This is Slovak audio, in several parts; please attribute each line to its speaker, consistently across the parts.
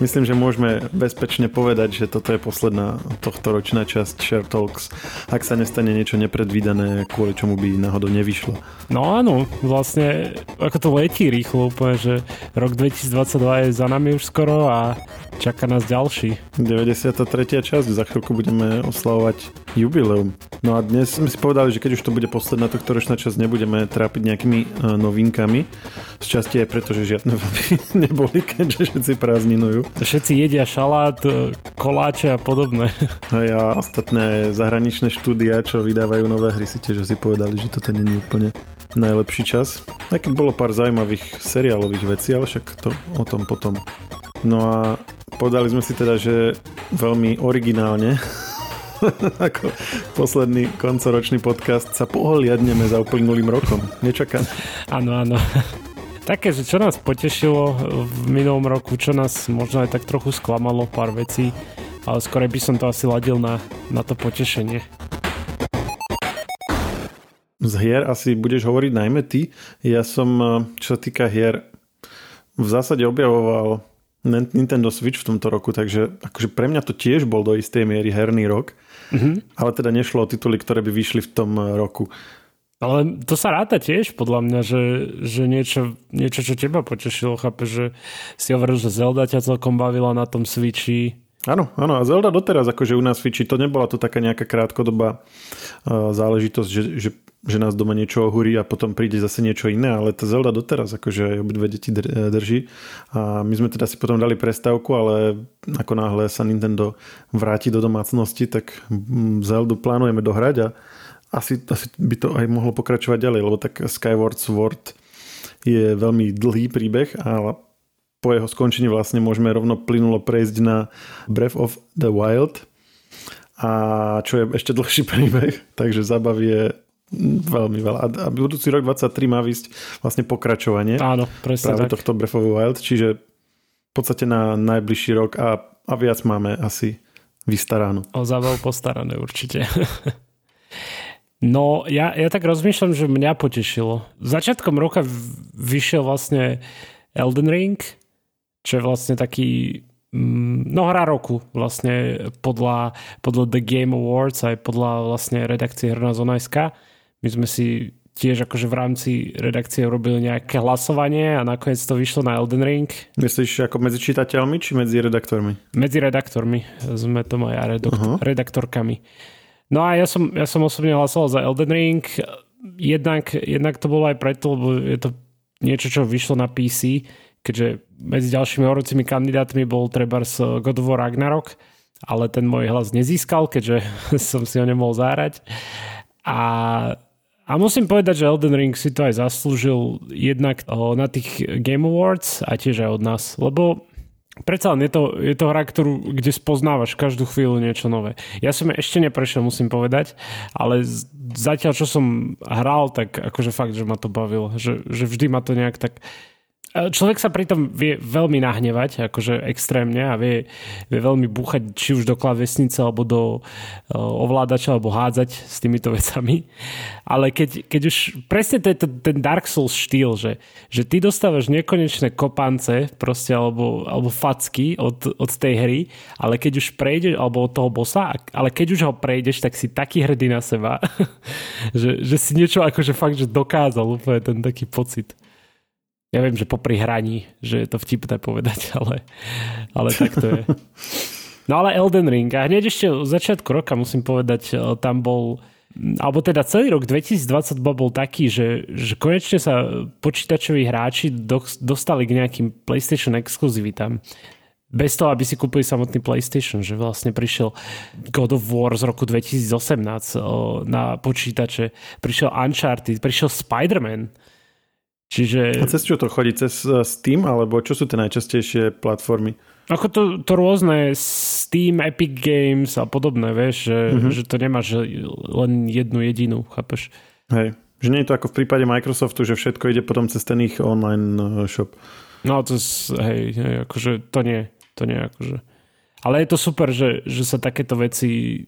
Speaker 1: Myslím, že môžeme bezpečne povedať, že toto je posledná tohto ročná časť Share Talks, ak sa nestane niečo nepredvídané, kvôli čomu by náhodou nevyšlo.
Speaker 2: No áno, vlastne ako to letí rýchlo úplne, že rok 2022 je za nami už skoro a čaká nás ďalší.
Speaker 1: 93. časť, za chvíľku budeme oslavovať jubileum. No a dnes sme si povedali, že keď už to bude posledná tohto ročná časť, nebudeme trápiť nejakými uh, novinkami. Z časti aj preto, že žiadne neboli, keďže všetci prázdninujú.
Speaker 2: Všetci jedia šalát, e, koláče a podobné.
Speaker 1: A ja ostatné zahraničné štúdia, čo vydávajú nové hry, si tiež si povedali, že toto je úplne najlepší čas. Aj keď bolo pár zaujímavých seriálových vecí, ale však to o tom potom. No a povedali sme si teda, že veľmi originálne ako posledný koncoročný podcast sa pohľadneme za uplynulým rokom. Nečakané.
Speaker 2: Áno, áno také, že čo nás potešilo v minulom roku, čo nás možno aj tak trochu sklamalo pár vecí, ale skôr by som to asi ladil na, na to potešenie.
Speaker 1: Z hier asi budeš hovoriť najmä ty. Ja som, eh, čo sa týka hier, v zásade objavoval Nintendo Switch v tomto roku, takže akože pre mňa to tiež bol do istej miery herný rok, mm-hmm. ale teda nešlo o tituly, ktoré by vyšli v tom eh, roku.
Speaker 2: Ale to sa ráta tiež, podľa mňa, že, že niečo, niečo, čo teba potešilo, chápe, že si hovoril, že Zelda ťa celkom bavila na tom Switchi.
Speaker 1: Áno, áno, a Zelda doteraz, akože u nás Switchi, to nebola to taká nejaká krátkodobá uh, záležitosť, že, že, že nás doma niečo ohúri a potom príde zase niečo iné, ale tá Zelda doteraz, akože obidve deti drží. A my sme teda si potom dali prestávku, ale ako náhle sa Nintendo vráti do domácnosti, tak mm, Zeldu plánujeme dohrať a asi, asi by to aj mohlo pokračovať ďalej, lebo tak Skyward Sword je veľmi dlhý príbeh a po jeho skončení vlastne môžeme rovno plynulo prejsť na Breath of the Wild a čo je ešte dlhší príbeh, takže zábav je veľmi veľa. A budúci rok 23 má vysť vlastne pokračovanie
Speaker 2: Áno, presne
Speaker 1: práve
Speaker 2: tak.
Speaker 1: tohto Breath of Wild, čiže v podstate na najbližší rok a, a viac máme asi vystaráno.
Speaker 2: O zábavu postarané určite. No, ja, ja tak rozmýšľam, že mňa potešilo. Začiatkom roka vyšiel vlastne Elden Ring, čo je vlastne taký mm, no hra roku vlastne podľa, podľa The Game Awards aj podľa vlastne redakcie Hrna Zona.sk. My sme si tiež akože v rámci redakcie urobili nejaké hlasovanie a nakoniec to vyšlo na Elden Ring.
Speaker 1: Myslíš ako medzi čitateľmi či medzi redaktormi?
Speaker 2: Medzi redaktormi sme to aj redok- uh-huh. redaktorkami. No a ja som, ja som osobne hlasoval za Elden Ring. Jednak, jednak to bolo aj preto, lebo je to niečo, čo vyšlo na PC, keďže medzi ďalšími horúcimi kandidátmi bol trebárs God of War Ragnarok, ale ten môj hlas nezískal, keďže som si ho nemohol zárať. A, a musím povedať, že Elden Ring si to aj zaslúžil jednak na tých Game Awards a tiež aj od nás, lebo Predsa len je to, je to hra, ktorú, kde spoznávaš každú chvíľu niečo nové. Ja som ešte neprešiel, musím povedať, ale zatiaľ, čo som hral, tak akože fakt, že ma to bavilo. Že, že vždy ma to nejak tak Človek sa pritom vie veľmi nahnevať, akože extrémne a vie, vie veľmi búchať či už do klavesnice alebo do uh, ovládača alebo hádzať s týmito vecami. Ale keď, keď už presne to je to, ten Dark Souls štýl, že, že ty dostávaš nekonečné kopance proste alebo, alebo facky od, od tej hry, ale keď už prejdeš, alebo od toho bossa, ale keď už ho prejdeš, tak si taký hrdý na seba, že, že si niečo akože fakt, že dokázal úplne ten taký pocit ja viem, že popri hraní, že je to vtipné povedať, ale, ale tak to je. No ale Elden Ring. A hneď ešte v začiatku roka musím povedať, e, tam bol alebo teda celý rok 2022 bol taký, že, že konečne sa počítačoví hráči dostali k nejakým PlayStation exkluzivitám. Bez toho, aby si kúpili samotný PlayStation, že vlastne prišiel God of War z roku 2018 e, na počítače, prišiel Uncharted, prišiel Spider-Man, Čiže...
Speaker 1: A cez čo to chodí? Cez eh, Steam? Alebo čo sú tie najčastejšie platformy?
Speaker 2: Ako to, to rôzne Steam, Epic Games a podobné, vieš, že, mm-hmm. že to nemáš len jednu jedinú, chápeš?
Speaker 1: Hej, že nie je to ako v prípade Microsoftu, že všetko ide potom cez ten ich online eh, shop.
Speaker 2: No to hej, hej, akože to nie, to nie akože. Ale je to super, že, že sa takéto veci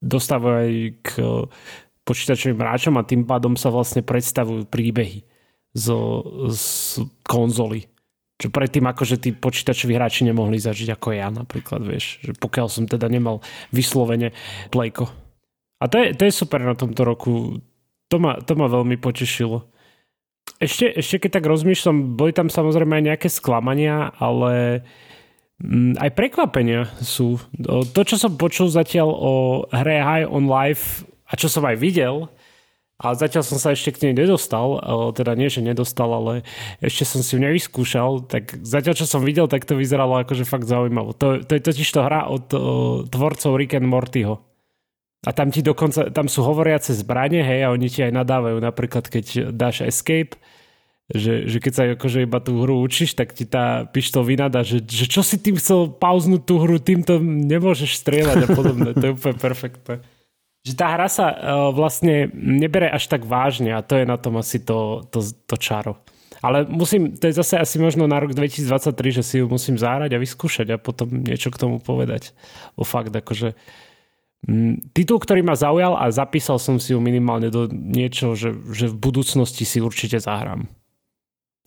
Speaker 2: dostávajú aj k eh, počítačovým hráčom a tým pádom sa vlastne predstavujú príbehy zo, z konzoly. čo predtým akože tí počítačoví hráči nemohli zažiť ako ja napríklad, vieš, že pokiaľ som teda nemal vyslovene plejko. A to je, to je super na tomto roku. To ma, to ma veľmi potešilo. Ešte, ešte keď tak rozmýšľam, boli tam samozrejme aj nejaké sklamania, ale mm, aj prekvapenia sú. To, čo som počul zatiaľ o hre High on Life a čo som aj videl, a zatiaľ som sa ešte k nej nedostal, teda nie, že nedostal, ale ešte som si ju nevyskúšal, tak zatiaľ, čo som videl, tak to vyzeralo akože fakt zaujímavo. To, to je totiž to hra od o, tvorcov Rick and Mortyho. A tam ti dokonca, tam sú hovoriace zbranie, hej, a oni ti aj nadávajú, napríklad keď dáš escape, že, že keď sa akože iba tú hru učíš, tak ti tá pištol vynadá, že, že čo si tým chcel pauznúť tú hru, týmto nemôžeš strieľať a podobne. to je úplne perfektné že tá hra sa uh, vlastne nebere až tak vážne a to je na tom asi to, to, to čaro. Ale musím, to je zase asi možno na rok 2023, že si ju musím zahrať a vyskúšať a potom niečo k tomu povedať. O fakt, akože m, titul, ktorý ma zaujal a zapísal som si ju minimálne do niečo, že, že v budúcnosti si určite zahrám.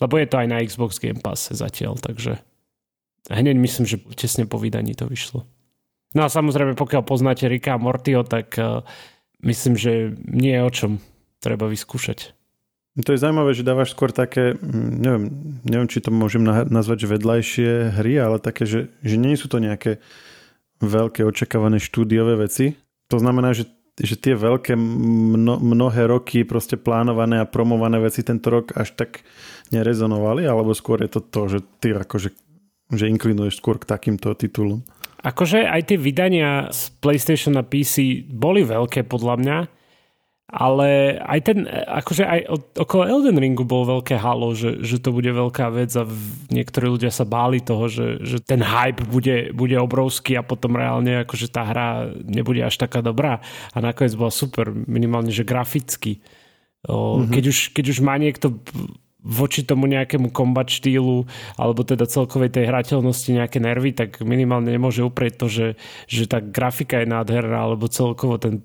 Speaker 2: Lebo je to aj na Xbox Game Pass zatiaľ, takže hneď myslím, že tesne po vydaní to vyšlo. No a samozrejme, pokiaľ poznáte Rika a Mortio, tak uh, myslím, že nie je o čom treba vyskúšať.
Speaker 1: To je zaujímavé, že dávaš skôr také, mm, neviem, neviem či to môžem nazvať, že vedľajšie hry, ale také, že, že nie sú to nejaké veľké očakávané štúdiové veci. To znamená, že, že tie veľké mno, mnohé roky proste plánované a promované veci tento rok až tak nerezonovali, alebo skôr je to to, že ty akože že inklinuješ skôr k takýmto titulom.
Speaker 2: Akože aj tie vydania z PlayStation na PC boli veľké podľa mňa, ale aj ten, akože aj okolo Elden Ringu bolo veľké halo, že, že to bude veľká vec a niektorí ľudia sa báli toho, že, že ten hype bude, bude obrovský a potom reálne akože tá hra nebude až taká dobrá a nakoniec bola super, minimálne že graficky. O, mm-hmm. keď, už, keď už má niekto voči tomu nejakému kombat štýlu alebo teda celkovej tej hrateľnosti nejaké nervy, tak minimálne nemôže uprieť to, že, že tá grafika je nádherná alebo celkovo ten,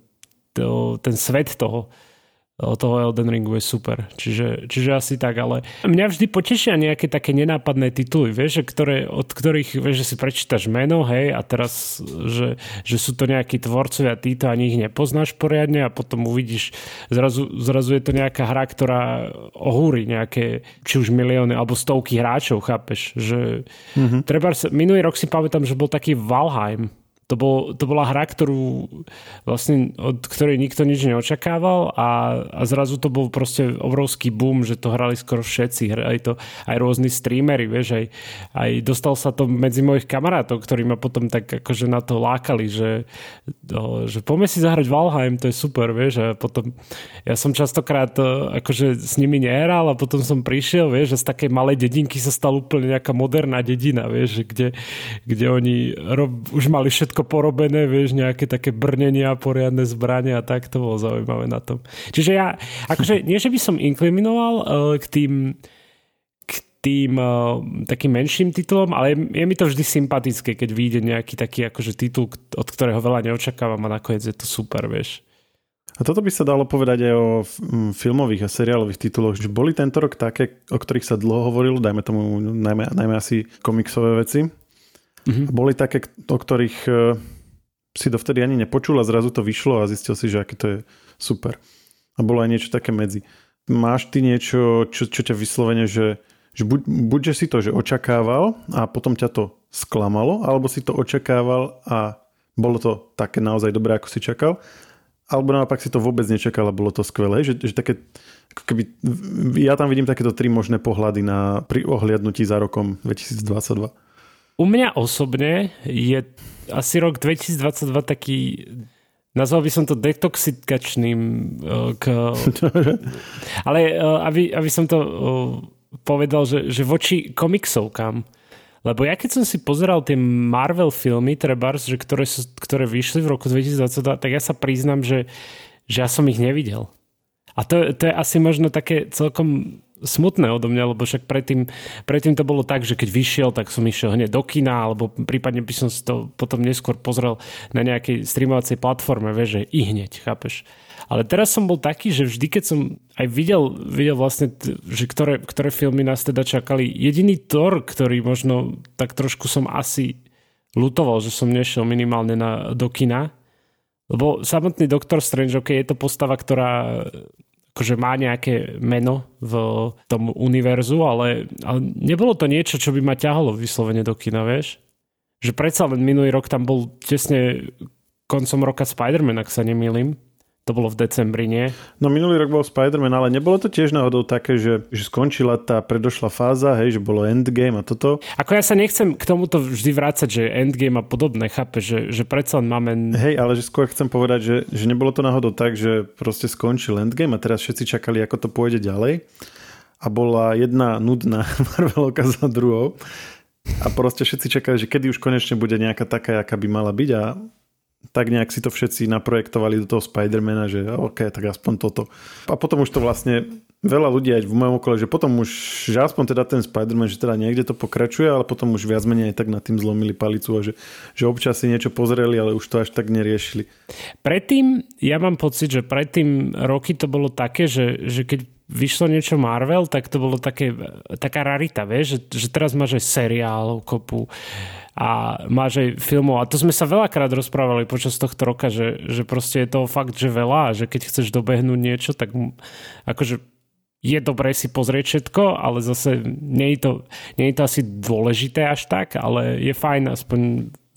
Speaker 2: to, ten svet toho toho Elden Ringu je super. Čiže, čiže asi tak, ale mňa vždy potešia nejaké také nenápadné tituly, vieš, ktoré, od ktorých vieš, že si prečítaš meno, hej, a teraz, že, že sú to nejakí tvorcovia, ty to ani ich nepoznáš poriadne a potom uvidíš, zrazu, zrazu je to nejaká hra, ktorá ohúri nejaké, či už milióny alebo stovky hráčov, chápeš, že mm-hmm. treba, minulý rok si pamätám, že bol taký Valheim, to, bol, to bola hra, ktorú vlastne, od ktorej nikto nič neočakával a, a zrazu to bol proste obrovský boom, že to hrali skoro všetci, hrali to aj rôzni streamery, vieš, aj, aj dostal sa to medzi mojich kamarátov, ktorí ma potom tak akože na to lákali, že, že poďme si zahrať Valheim, to je super, vieš, a potom ja som častokrát e, akože s nimi nehral a potom som prišiel, vieš, že z takej malej dedinky sa stal úplne nejaká moderná dedina, vieš, kde, kde oni rob, už mali všetko všetko porobené, vieš, nejaké také brnenia, poriadne zbrania a tak, to bolo zaujímavé na tom. Čiže ja, akože nie, že by som inkriminoval uh, k tým k tým uh, takým menším titulom, ale je, je mi to vždy sympatické, keď vyjde nejaký taký akože titul, od ktorého veľa neočakávam a nakoniec je to super, vieš.
Speaker 1: A toto by sa dalo povedať aj o filmových a seriálových tituloch, že boli tento rok také, o ktorých sa dlho hovorilo, dajme tomu najmä, najmä asi komiksové veci, Mm-hmm. Boli také, o ktorých e, si dovtedy ani nepočul a zrazu to vyšlo a zistil si, že aké to je super. A bolo aj niečo také medzi. Máš ty niečo, čo, čo ťa vyslovene, že, že buď, buď, že si to že očakával a potom ťa to sklamalo, alebo si to očakával a bolo to také naozaj dobré, ako si čakal, alebo naopak si to vôbec nečakal a bolo to skvelé, že, že také, ako keby, ja tam vidím takéto tri možné pohľady na, pri ohliadnutí za rokom 2022.
Speaker 2: U mňa osobne je asi rok 2022 taký Nazval by som to detoxikačným uh, k... Ale uh, aby, aby som to uh, povedal, že, že voči komiksovkám. Lebo ja keď som si pozeral tie Marvel filmy, trebárs, že ktoré, ktoré vyšli v roku 2022, tak ja sa priznam, že, že ja som ich nevidel. A to, to je asi možno také celkom smutné odo mňa, lebo však predtým, predtým to bolo tak, že keď vyšiel, tak som išiel hneď do kina, alebo prípadne by som si to potom neskôr pozrel na nejakej streamovacej platforme, vieš, že i hneď, chápeš. Ale teraz som bol taký, že vždy, keď som aj videl, videl vlastne, že ktoré, ktoré filmy nás teda čakali, jediný Thor, ktorý možno tak trošku som asi lutoval, že som nešiel minimálne na, do kina, lebo samotný Doktor Strange, ok, je to postava, ktorá akože má nejaké meno v tom univerzu, ale, ale nebolo to niečo, čo by ma ťahalo vyslovene do kina, vieš? Že predsa len minulý rok tam bol tesne koncom roka Spider-Man, ak sa nemýlim. To bolo v decembri, nie?
Speaker 1: No minulý rok bol Spider-Man, ale nebolo to tiež náhodou také, že, že skončila tá predošla fáza, hej, že bolo Endgame a toto?
Speaker 2: Ako ja sa nechcem k tomuto vždy vrácať, že Endgame a podobné, chápe, že, že predsa len máme...
Speaker 1: Hej, ale že skôr chcem povedať, že, že nebolo to náhodou tak, že proste skončil Endgame a teraz všetci čakali, ako to pôjde ďalej a bola jedna nudná Marvelovka za druhou a proste všetci čakali, že kedy už konečne bude nejaká taká, aká by mala byť a tak nejak si to všetci naprojektovali do toho Spidermana, že OK, tak aspoň toto. A potom už to vlastne veľa ľudí aj v mojom okolí, že potom už, že aspoň teda ten Spider-Man, že teda niekde to pokračuje, ale potom už viac menej aj tak nad tým zlomili palicu a že, že občas si niečo pozreli, ale už to až tak neriešili.
Speaker 2: Predtým, ja mám pocit, že predtým roky to bolo také, že, že keď vyšlo niečo Marvel, tak to bolo také, taká rarita, vieš, že, že teraz máš aj seriálov kopu a máš aj filmov. A to sme sa veľakrát rozprávali počas tohto roka, že, že proste je to fakt, že veľa že keď chceš dobehnúť niečo, tak akože je dobré si pozrieť všetko, ale zase nie je to, nie je to asi dôležité až tak, ale je fajn aspoň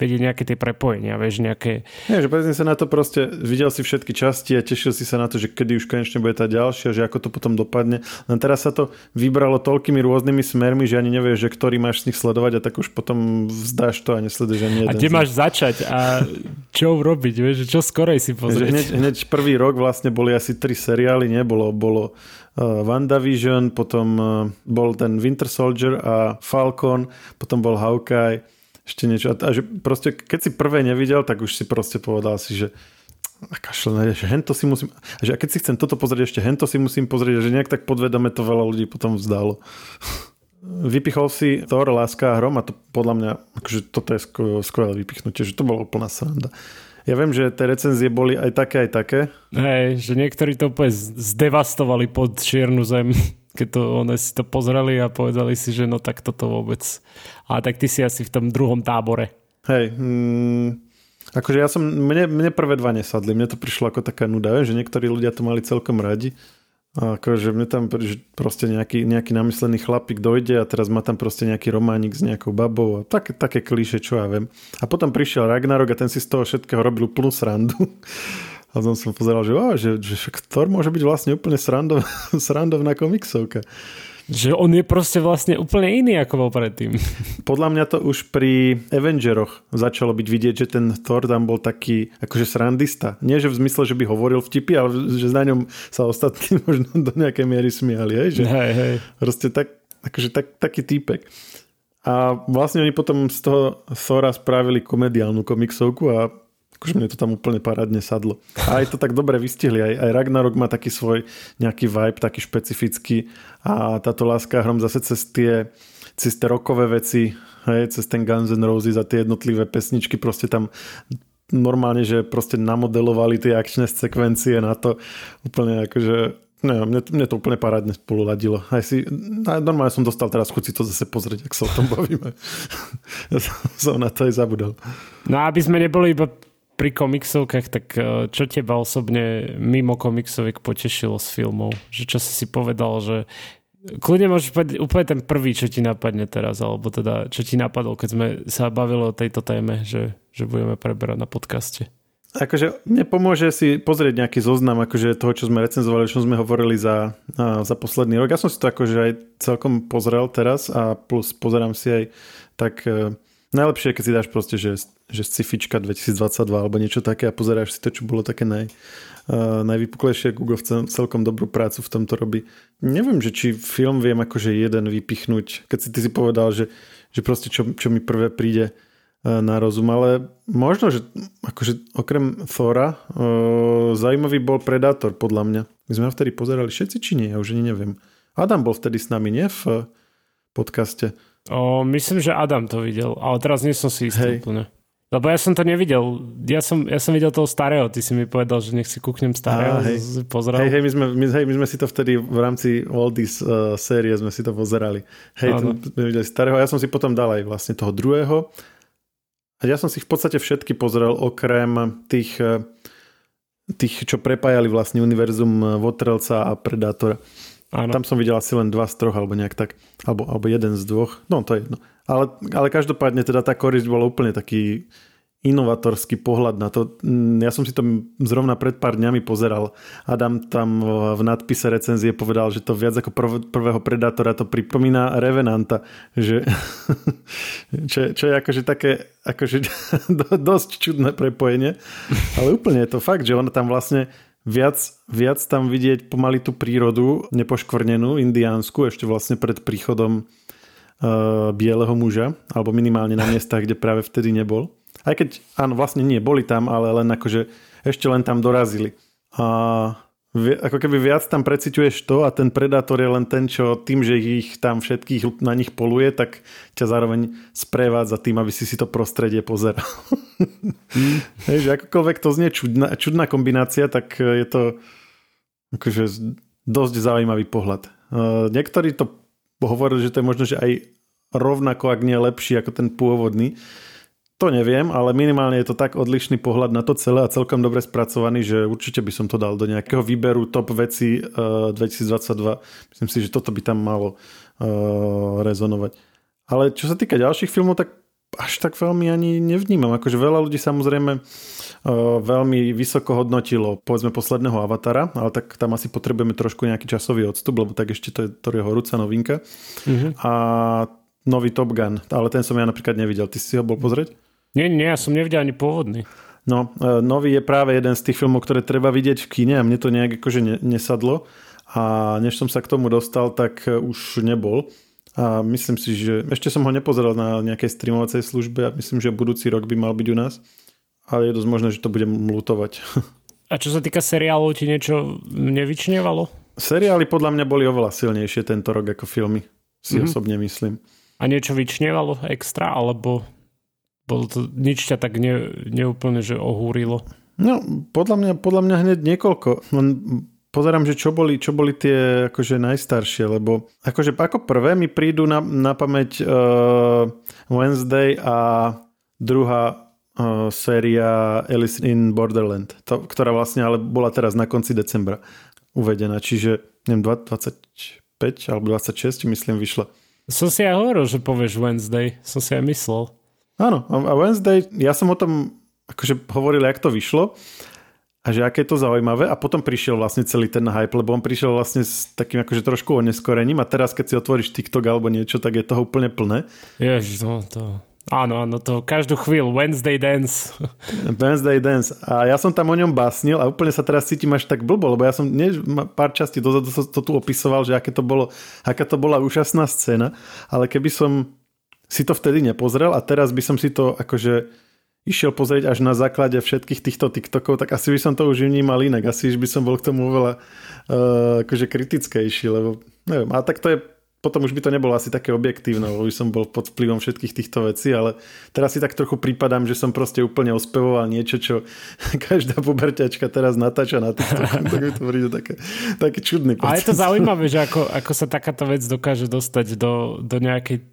Speaker 2: vedieť nejaké tie prepojenia, vieš, nejaké...
Speaker 1: Nie, že povedzme sa na to proste, videl si všetky časti a tešil si sa na to, že kedy už konečne bude tá ďalšia, že ako to potom dopadne. Len teraz sa to vybralo toľkými rôznymi smermi, že ani nevieš, že ktorý máš z nich sledovať a tak už potom vzdáš to a nesleduješ ani jeden.
Speaker 2: A kde máš začať a čo urobiť, vieš, čo skorej si pozrieť.
Speaker 1: Hneď, hneď prvý rok vlastne boli asi tri seriály, nebolo, bolo uh, WandaVision, potom uh, bol ten Winter Soldier a Falcon, potom bol Hawkeye ešte niečo. A, že proste, keď si prvé nevidel, tak už si proste povedal si, že kašle, že hento si musím, že a keď si chcem toto pozrieť, ešte hento si musím pozrieť, že nejak tak podvedome to veľa ľudí potom vzdalo. Vypichol si Thor, Láska a hrom a to podľa mňa, akože toto je skvelé vypichnutie, že to bolo úplná sranda. Ja viem, že tie recenzie boli aj také, aj také.
Speaker 2: Hej, že niektorí to úplne zdevastovali pod čiernu zem keď to, one si to pozreli a povedali si, že no tak toto vôbec. A tak ty si asi v tom druhom tábore.
Speaker 1: Hej, mm, akože ja som, mne, mne prvé dva nesadli, mne to prišlo ako taká nuda, že niektorí ľudia to mali celkom radi. A akože mne tam proste nejaký, nejaký namyslený chlapík dojde a teraz má tam proste nejaký románik s nejakou babou a tak, také klíše, čo ja viem. A potom prišiel Ragnarok a ten si z toho všetkého robil plnú srandu. A som som pozeral, že, že, že Thor môže byť vlastne úplne srandov, srandovná komiksovka.
Speaker 2: Že on je proste vlastne úplne iný, ako bol predtým.
Speaker 1: Podľa mňa to už pri Avengeroch začalo byť vidieť, že ten Thor tam bol taký akože srandista. Nie, že v zmysle, že by hovoril vtipy, ale že na ňom sa ostatní možno do nejakej miery smiali. Hej? Že
Speaker 2: hej, hej.
Speaker 1: Proste tak, akože tak, taký týpek. A vlastne oni potom z toho Thora spravili komediálnu komiksovku a akože mne to tam úplne parádne sadlo. A aj to tak dobre vystihli. Aj, aj Ragnarok má taký svoj nejaký vibe, taký špecifický a táto láska hrom zase cez tie, cez tie rokové veci, hej, cez ten Guns N' Roses a tie jednotlivé pesničky proste tam normálne, že proste namodelovali tie akčné sekvencie na to úplne akože Ne, mne, mne to úplne parádne spolu ladilo. Aj si, normálne som dostal teraz chuť si to zase pozrieť, ak sa o tom bavíme. ja som na to aj zabudol.
Speaker 2: No aby sme neboli iba pri komiksovkách, tak e, čo teba osobne mimo komiksovek potešilo z filmov? Že čo si si povedal, že kľudne môžeš povedať úplne ten prvý, čo ti napadne teraz, alebo teda čo ti napadlo, keď sme sa bavili o tejto téme, že, že budeme preberať na podcaste.
Speaker 1: Akože nepomôže si pozrieť nejaký zoznam akože toho, čo sme recenzovali, čo sme hovorili za, za posledný rok. Ja som si to akože aj celkom pozrel teraz a plus pozerám si aj tak e, Najlepšie je, keď si dáš proste, že, že scifička 2022 alebo niečo také a pozeráš si to, čo bolo také naj, uh, najvypuklejšie. Google cel, celkom dobrú prácu v tomto robí. Neviem, že či film viem akože jeden vypichnúť, keď si ty si povedal, že, že proste čo, čo mi prvé príde uh, na rozum, ale možno, že akože okrem Thora uh, zaujímavý bol Predator podľa mňa. My sme ho vtedy pozerali všetci, či nie? Ja už neviem. Adam bol vtedy s nami, nie? V podcaste.
Speaker 2: O, myslím, že Adam to videl, ale teraz nie som si istý Hej. úplne. Lebo ja som to nevidel. Ja som, ja som videl toho starého. Ty si mi povedal, že nech si kúknem starého. Á, hej. Pozrel.
Speaker 1: Hej, hej, my sme, my, hej, my sme si to vtedy v rámci Oldies uh, série sme si to pozerali. Hej, ten, sme videli starého. Ja som si potom dal aj vlastne toho druhého. A ja som si v podstate všetky pozrel, okrem tých, uh, tých čo prepájali vlastne univerzum Votrelca a Predátora. Áno. Tam som videl asi len dva z troch, alebo nejak tak. Alebo, alebo jeden z dvoch. No, to je jedno. Ale, ale každopádne teda tá korisť bola úplne taký inovatorský pohľad na to. Mm, ja som si to zrovna pred pár dňami pozeral. Adam tam v nadpise recenzie povedal, že to viac ako prv, prvého Predátora to pripomína Revenanta. Že, čo, čo je akože také akože dosť čudné prepojenie. Ale úplne je to fakt, že ona tam vlastne viac, viac tam vidieť pomaly tú prírodu nepoškvrnenú, indiánsku, ešte vlastne pred príchodom uh, bieleho muža, alebo minimálne na miestach, kde práve vtedy nebol. Aj keď, áno, vlastne nie, boli tam, ale len akože ešte len tam dorazili. A ako keby viac tam preciťuješ to a ten predátor je len ten, čo tým, že ich tam všetkých na nich poluje, tak ťa zároveň sprevádza tým, aby si si to prostredie pozeral. Mm. Hej, že akokoľvek to znie čudná, čudná kombinácia, tak je to akože dosť zaujímavý pohľad. Niektorí to hovorili, že to je možno, že aj rovnako, ak nie lepší ako ten pôvodný. To neviem, ale minimálne je to tak odlišný pohľad na to celé a celkom dobre spracovaný, že určite by som to dal do nejakého výberu top veci uh, 2022. Myslím si, že toto by tam malo uh, rezonovať. Ale čo sa týka ďalších filmov, tak až tak veľmi ani nevnímam. Akože veľa ľudí samozrejme uh, veľmi vysoko hodnotilo povedzme posledného Avatara, ale tak tam asi potrebujeme trošku nejaký časový odstup, lebo tak ešte to je, to je horúca novinka. Mm-hmm. A nový Top Gun, ale ten som ja napríklad nevidel. Ty si ho bol pozrieť?
Speaker 2: Nie, nie, ja som nevidel ani pôvodný.
Speaker 1: No, uh, nový je práve jeden z tých filmov, ktoré treba vidieť v kine a mne to nejak akože ne, nesadlo. A než som sa k tomu dostal, tak uh, už nebol. A myslím si, že ešte som ho nepozeral na nejakej streamovacej službe a myslím, že budúci rok by mal byť u nás. Ale je dosť možné, že to budem lutovať.
Speaker 2: A čo sa týka seriálov, ti niečo nevyčnievalo?
Speaker 1: Seriály podľa mňa boli oveľa silnejšie tento rok ako filmy. Si mm-hmm. osobne myslím.
Speaker 2: A niečo vyčnievalo extra, alebo bolo to, nič ťa tak ne, neúplne, že ohúrilo?
Speaker 1: No, podľa mňa, podľa mňa hneď niekoľko pozerám, že čo boli, čo boli tie akože najstaršie, lebo akože ako prvé mi prídu na, na pamäť uh, Wednesday a druhá uh, séria Alice in Borderland, to, ktorá vlastne ale bola teraz na konci decembra uvedená, čiže neviem, 25 alebo 26 myslím vyšla.
Speaker 2: Som si aj hovoril, že povieš Wednesday, som si aj myslel.
Speaker 1: Áno, a Wednesday, ja som o tom akože hovoril, jak to vyšlo a že aké je to zaujímavé a potom prišiel vlastne celý ten hype, lebo on prišiel vlastne s takým akože trošku oneskorením a teraz keď si otvoríš TikTok alebo niečo, tak je toho úplne plné.
Speaker 2: Ježiš, no to... Áno, áno, to každú chvíľu, Wednesday Dance.
Speaker 1: Wednesday Dance. A ja som tam o ňom básnil a úplne sa teraz cítim až tak blbo, lebo ja som nie, pár častí dozadu to, to tu opisoval, že aké to bolo, aká to bola úžasná scéna, ale keby som si to vtedy nepozrel a teraz by som si to akože išiel pozrieť až na základe všetkých týchto TikTokov, tak asi by som to už vnímal inak. Asi by som bol k tomu oveľa uh, akože kritickejší, lebo neviem, a tak to je potom už by to nebolo asi také objektívne, lebo by som bol pod vplyvom všetkých týchto vecí, ale teraz si tak trochu prípadám, že som proste úplne ospevoval niečo, čo každá puberťačka teraz natáča na TikToku, tak mi to príde také, také čudný
Speaker 2: pocit. Ale je to zaujímavé, že ako, ako sa takáto vec dokáže dostať do, do nejakej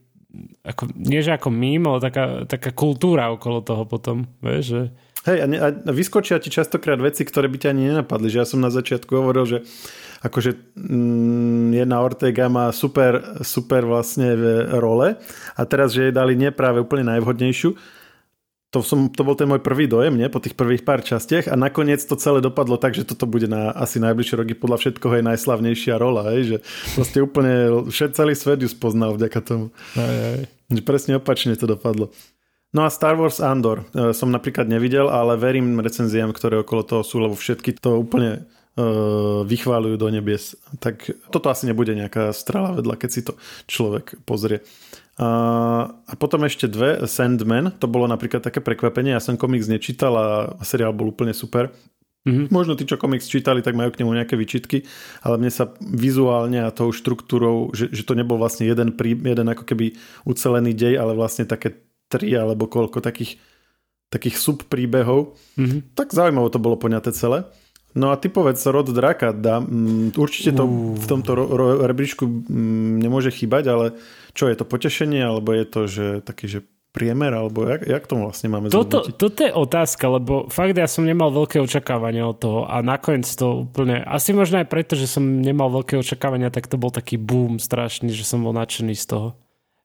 Speaker 2: ako, nie že ako mím, ale taká, taká kultúra okolo toho potom, vieš, že...
Speaker 1: Hej, a, ne, a vyskočia ti častokrát veci, ktoré by ťa ani nenapadli, že ja som na začiatku hovoril, že akože mm, jedna Ortega má super, super vlastne role a teraz, že jej dali nie práve úplne najvhodnejšiu, to, som, to bol ten môj prvý dojem, nie? po tých prvých pár častiach a nakoniec to celé dopadlo tak, že toto bude na asi najbližšie roky podľa všetkoho je najslavnejšia rola, hej? že vlastne úplne všet, celý svet ju spoznal vďaka tomu. Aj, aj. Že presne opačne to dopadlo. No a Star Wars Andor e, som napríklad nevidel, ale verím recenziám, ktoré okolo toho sú, lebo všetky to úplne vychváľujú do nebies. Tak toto asi nebude nejaká strela vedľa, keď si to človek pozrie. A potom ešte dve, Sandman, to bolo napríklad také prekvapenie, ja som komiks nečítal a seriál bol úplne super. Mm-hmm. Možno tí, čo komiks čítali, tak majú k nemu nejaké vyčitky, ale mne sa vizuálne a tou štruktúrou, že, že to nebol vlastne jeden, prí, jeden ako keby ucelený dej, ale vlastne také tri alebo koľko takých, takých subpríbehov, mm-hmm. tak zaujímavo to bolo poňaté celé. No a ty povedz, rod draka, dá, m, určite to uh. v tomto ro, ro, rebríčku m, nemôže chýbať, ale čo je to potešenie, alebo je to, že taký, že priemer, alebo jak, jak to vlastne máme
Speaker 2: toto, toto je otázka, lebo fakt ja som nemal veľké očakávania od toho a nakoniec to úplne, asi možno aj preto, že som nemal veľké očakávania, tak to bol taký boom strašný, že som bol nadšený z toho.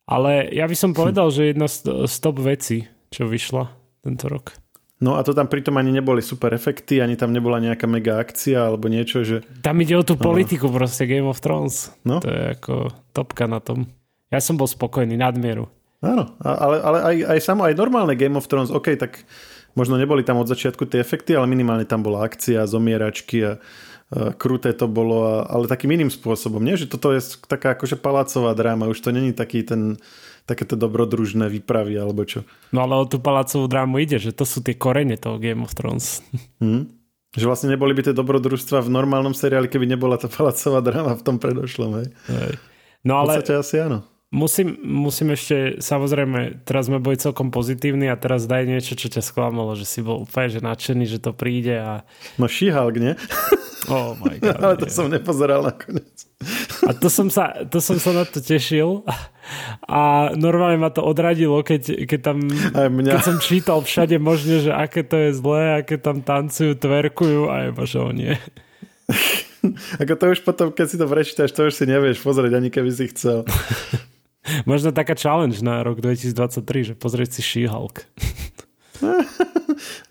Speaker 2: Ale ja by som hm. povedal, hm. že jedna z top veci, čo vyšla tento rok.
Speaker 1: No a to tam pritom ani neboli super efekty, ani tam nebola nejaká mega akcia alebo niečo, že...
Speaker 2: Tam ide o tú politiku no. proste Game of Thrones. No? To je ako topka na tom. Ja som bol spokojný, nadmieru.
Speaker 1: Áno, ale, ale aj, aj samo, aj normálne Game of Thrones, OK, tak možno neboli tam od začiatku tie efekty, ale minimálne tam bola akcia, zomieračky a, a kruté to bolo, a, ale takým iným spôsobom, nie? Že toto je taká akože palácová dráma, už to není taký ten takéto dobrodružné výpravy alebo čo.
Speaker 2: No ale o tú palácovú drámu ide, že to sú tie korene toho Game of Thrones.
Speaker 1: Hmm. Že vlastne neboli by tie dobrodružstva v normálnom seriáli, keby nebola tá palácová dráma v tom predošlom, hej? hej. No ale... V podstate asi áno.
Speaker 2: Musím, musím ešte, samozrejme, teraz sme boli celkom pozitívni a teraz daj niečo, čo ťa sklamalo, že si bol úplne že nadšený, že to príde a...
Speaker 1: No šíhalk, nie?
Speaker 2: Oh my God,
Speaker 1: Ale to nie. som nepozeral nakoniec.
Speaker 2: A to som, sa, to som sa na to tešil a normálne ma to odradilo, keď, keď tam keď som čítal všade možne, že aké to je zlé, aké tam tancujú, tverkujú a je že o nie.
Speaker 1: Ako to už potom, keď si to prečítaš, to už si nevieš pozrieť, ani keby si chcel.
Speaker 2: Možno taká challenge na rok 2023, že pozrieť si She-Hulk.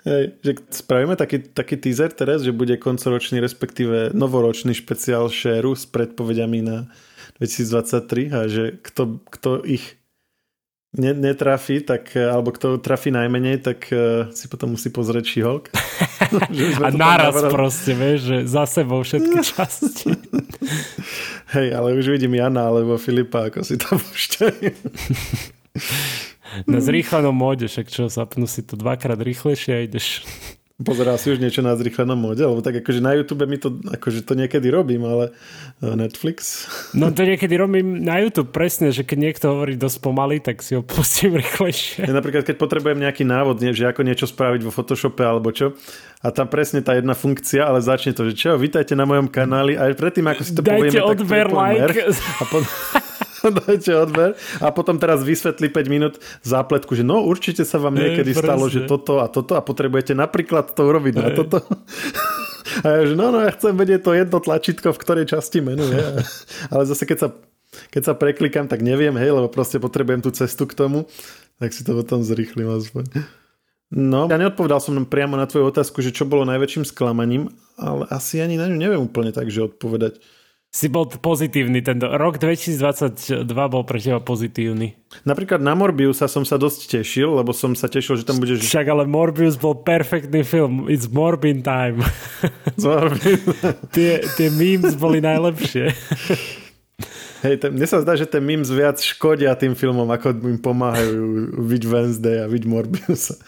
Speaker 1: Hej, že spravíme taký, taký teaser teraz, že bude koncoročný, respektíve novoročný špeciál Shareu s predpovediami na 2023 a že kto, kto ich netrafí, tak, alebo kto trafí najmenej, tak uh, si potom musí pozrieť She-Hulk.
Speaker 2: a naraz proste, vieš, že za sebou všetky časti.
Speaker 1: Hej, ale už vidím Jana alebo Filipa, ako si to púšťajú.
Speaker 2: Na zrýchlenom móde, však čo, zapnú si to dvakrát rýchlejšie a ideš.
Speaker 1: Pozeral si už niečo na zrýchlenom móde? Lebo tak akože na YouTube mi to, akože to niekedy robím, ale e, Netflix?
Speaker 2: No to niekedy robím na YouTube, presne, že keď niekto hovorí dosť pomaly, tak si ho pustím rýchlejšie.
Speaker 1: Ja, napríklad, keď potrebujem nejaký návod, nie, že ako niečo spraviť vo Photoshope alebo čo, a tam presne tá jedna funkcia, ale začne to, že čo, vítajte na mojom kanáli a predtým, ako si to
Speaker 2: Dajte
Speaker 1: povieme,
Speaker 2: odber, tak like.
Speaker 1: A potom... dajte odber a potom teraz vysvetlí 5 minút zápletku, že no určite sa vám niekedy Ej, stalo, že toto a toto a potrebujete napríklad to urobiť na toto. A ja, že no, no, ja chcem vedieť to jedno tlačítko, v ktorej časti menu je. Ale zase keď sa, keď sa preklikám, tak neviem, hej, lebo proste potrebujem tú cestu k tomu, tak si to potom zrýchlim aspoň. No, ja neodpovedal som priamo na tvoju otázku, že čo bolo najväčším sklamaním, ale asi ani na ňu neviem úplne tak, že odpovedať
Speaker 2: si bol pozitívny. Ten rok 2022 bol pre teba pozitívny.
Speaker 1: Napríklad na Morbiusa som sa dosť tešil, lebo som sa tešil, že tam bude...
Speaker 2: Však ale Morbius bol perfektný film. It's Morbin time.
Speaker 1: Morbin.
Speaker 2: tie, tie memes boli najlepšie.
Speaker 1: Hej, ten, mne sa zdá, že tie memes viac škodia tým filmom, ako im pomáhajú viď Wednesday a viď Morbiusa.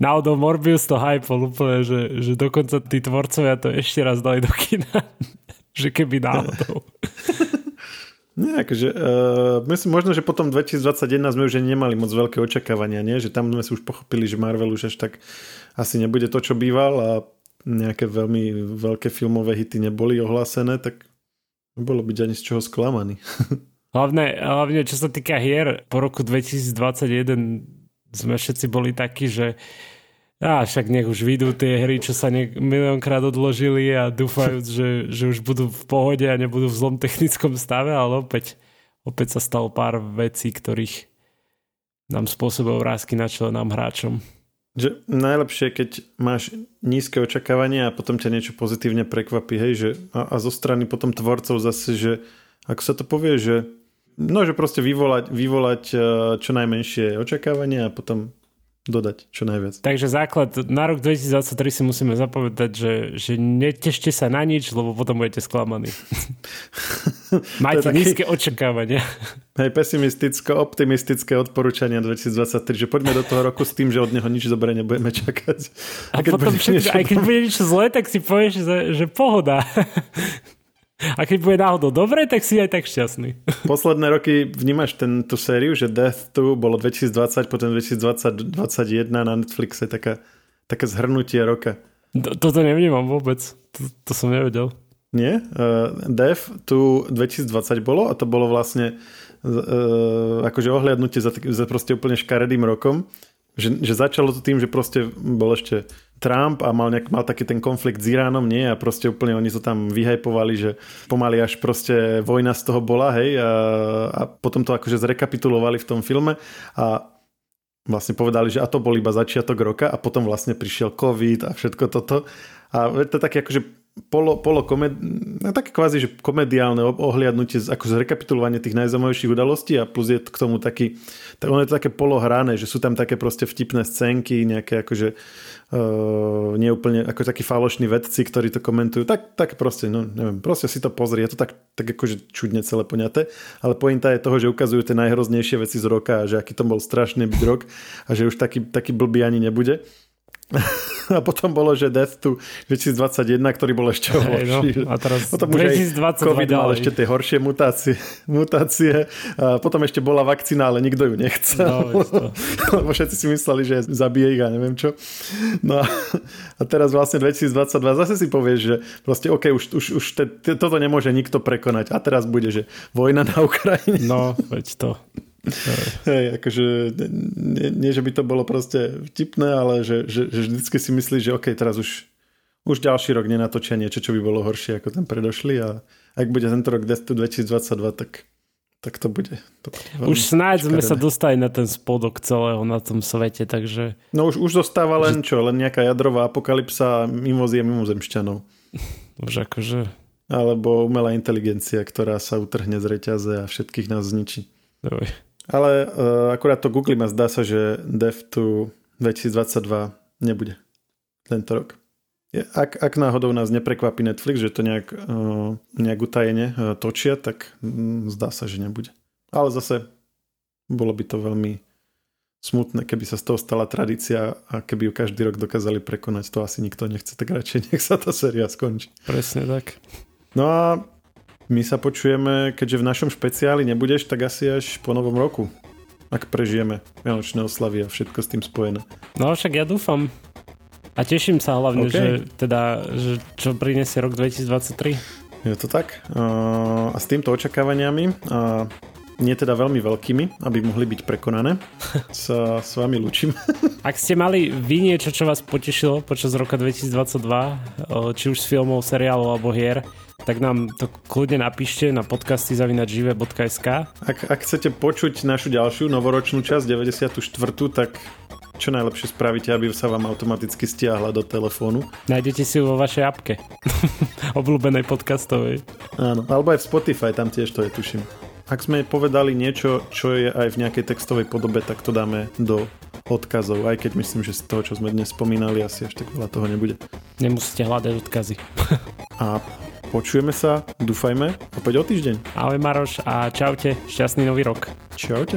Speaker 2: Náhodou Morbius to hypol úplne, že, že dokonca tí tvorcovia to ešte raz dali do kina že keby náhodou.
Speaker 1: Nie, akože, uh, myslím, možno, že potom 2021 sme už nemali moc veľké očakávania, nie? že tam sme si už pochopili, že Marvel už až tak asi nebude to, čo býval a nejaké veľmi veľké filmové hity neboli ohlásené, tak nebolo byť ani z čoho sklamaný.
Speaker 2: Hlavne, hlavne čo sa týka hier, po roku 2021 sme všetci boli takí, že a však nech už vidú tie hry, čo sa niek- miliónkrát odložili a dúfajúc, že, že už budú v pohode a nebudú v zlom technickom stave, ale opäť, opäť sa stalo pár vecí, ktorých nám spôsobujú vrázky na čele nám hráčom.
Speaker 1: Že najlepšie, keď máš nízke očakávania a potom ťa niečo pozitívne prekvapí, hej, že a, a zo strany potom tvorcov zase, že ako sa to povie, že no, že proste vyvolať, vyvolať eh, čo najmenšie očakávania a potom dodať čo najviac.
Speaker 2: Takže základ na rok 2023 si musíme zapovedať, že, že netešte sa na nič, lebo potom budete sklamaní. Majte taký, nízke očakávania.
Speaker 1: Hej, pesimisticko-optimistické odporúčania 2023, že poďme do toho roku s tým, že od neho nič dobre nebudeme čakať.
Speaker 2: A, a keď potom všetko, niečo... aj keď bude niečo zlé, tak si povieš, že, že pohoda. A keď bude náhodou dobre, tak si aj tak šťastný.
Speaker 1: Posledné roky vnímaš ten, tú sériu, že Death 2 bolo 2020, potom 2021 na Netflixe, taká, také zhrnutie roka.
Speaker 2: Toto nevnímam vôbec. To, to som nevedel.
Speaker 1: Nie? Uh, Dev tu 2020 bolo a to bolo vlastne uh, akože ohliadnutie za, za proste úplne škaredým rokom. Že, že začalo to tým, že proste bol ešte Trump a mal, nejak, mal taký ten konflikt s Iránom, nie? A proste úplne oni to tam vyhajpovali, že pomaly až proste vojna z toho bola, hej? A, a potom to akože zrekapitulovali v tom filme a vlastne povedali, že a to bol iba začiatok roka a potom vlastne prišiel COVID a všetko toto. A to je také akože polo, polo komed, no, také kvázi, že komediálne ohliadnutie, ako zrekapitulovanie tých najzaujímavejších udalostí a plus je k tomu taký, tak ono je to také polohrané, že sú tam také proste vtipné scénky, nejaké akože uh, neúplne, ako takí falošní vedci, ktorí to komentujú, tak, tak proste, no neviem, proste si to pozrie, je to tak, tak akože čudne celé poňaté, ale pointa je toho, že ukazujú tie najhroznejšie veci z roka a že aký to bol strašný rok a že už taký, taký blbý ani nebude. A potom bolo, že Death to 2021, ktorý bol ešte horší.
Speaker 2: no, a teraz
Speaker 1: potom už aj COVID mal ešte tie horšie mutácie. mutácie. A potom ešte bola vakcína, ale nikto ju nechcel. No, lebo všetci si mysleli, že zabije ich a neviem čo. No a teraz vlastne 2022 zase si povieš, že proste OK, už, už, už te, te, toto nemôže nikto prekonať. A teraz bude, že vojna na Ukrajine.
Speaker 2: No, veď to.
Speaker 1: Hej, akože nie, nie, že by to bolo proste vtipné, ale že, že, že vždycky si myslíš, že OK, teraz už, už ďalší rok nenatočia niečo, čo by bolo horšie ako ten predošlý a ak bude tento rok 2022, tak, tak to bude. To
Speaker 2: bude už snáď sme sa dostali na ten spodok celého na tom svete, takže...
Speaker 1: No už, už zostáva len čo, len nejaká jadrová apokalypsa mimozie mimozemšťanov.
Speaker 2: Už akože...
Speaker 1: Alebo umelá inteligencia, ktorá sa utrhne z reťaze a všetkých nás zničí.
Speaker 2: Doj.
Speaker 1: Ale uh, akurát to Google a zdá sa, že Dev2 2022 nebude tento rok. Ak, ak náhodou nás neprekvapí Netflix, že to nejak, uh, nejak utajene uh, točia, tak um, zdá sa, že nebude. Ale zase bolo by to veľmi smutné, keby sa z toho stala tradícia a keby ju každý rok dokázali prekonať, to asi nikto nechce, tak radšej nech sa tá séria skončí.
Speaker 2: Presne tak.
Speaker 1: No a my sa počujeme, keďže v našom špeciáli nebudeš, tak asi až po novom roku. Ak prežijeme Vianočné oslavy a všetko s tým spojené.
Speaker 2: No však ja dúfam. A teším sa hlavne, okay. že, teda, že čo prinesie rok 2023.
Speaker 1: Je to tak. A s týmto očakávaniami a nie teda veľmi veľkými, aby mohli byť prekonané. Sa s vami lučím.
Speaker 2: Ak ste mali vy niečo, čo vás potešilo počas roka 2022, či už z filmov, seriálov alebo hier, tak nám to kľudne napíšte na podcasty zavinačive.sk.
Speaker 1: Ak, ak chcete počuť našu ďalšiu novoročnú časť, 94. tak čo najlepšie spravíte, aby sa vám automaticky stiahla do telefónu.
Speaker 2: Nájdete si ju vo vašej apke. Obľúbenej podcastovej.
Speaker 1: Áno, alebo aj v Spotify, tam tiež to je, tuším. Ak sme povedali niečo, čo je aj v nejakej textovej podobe, tak to dáme do odkazov, aj keď myslím, že z toho, čo sme dnes spomínali, asi až tak veľa toho nebude.
Speaker 2: Nemusíte hľadať odkazy.
Speaker 1: A Počujeme sa, dúfajme, opäť o týždeň.
Speaker 2: Ahoj Maroš a čaute, šťastný nový rok.
Speaker 1: Čaute.